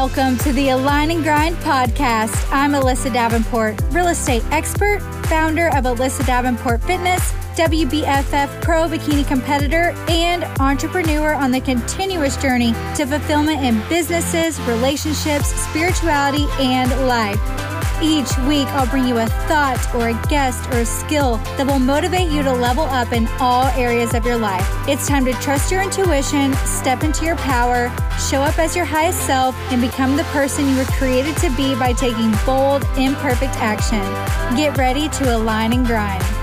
Welcome to the Align and Grind podcast. I'm Alyssa Davenport, real estate expert, founder of Alyssa Davenport Fitness, WBFF pro bikini competitor, and entrepreneur on the continuous journey to fulfillment in businesses, relationships, spirituality, and life. Each week, I'll bring you a thought or a guest or a skill that will motivate you to level up in all areas of your life. It's time to trust your intuition, step into your power, show up as your highest self, and become the person you were created to be by taking bold, imperfect action. Get ready to align and grind.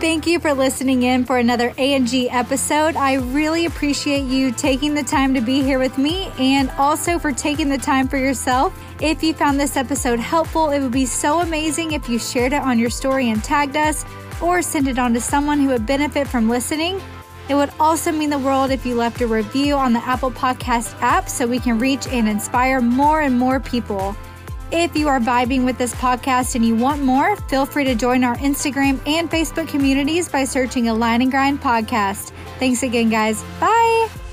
Thank you for listening in for another A&G episode. I really appreciate you taking the time to be here with me and also for taking the time for yourself. If you found this episode helpful, it would be so amazing if you shared it on your story and tagged us or send it on to someone who would benefit from listening. It would also mean the world if you left a review on the Apple Podcast app so we can reach and inspire more and more people. If you are vibing with this podcast and you want more, feel free to join our Instagram and Facebook communities by searching Align and Grind Podcast. Thanks again, guys. Bye.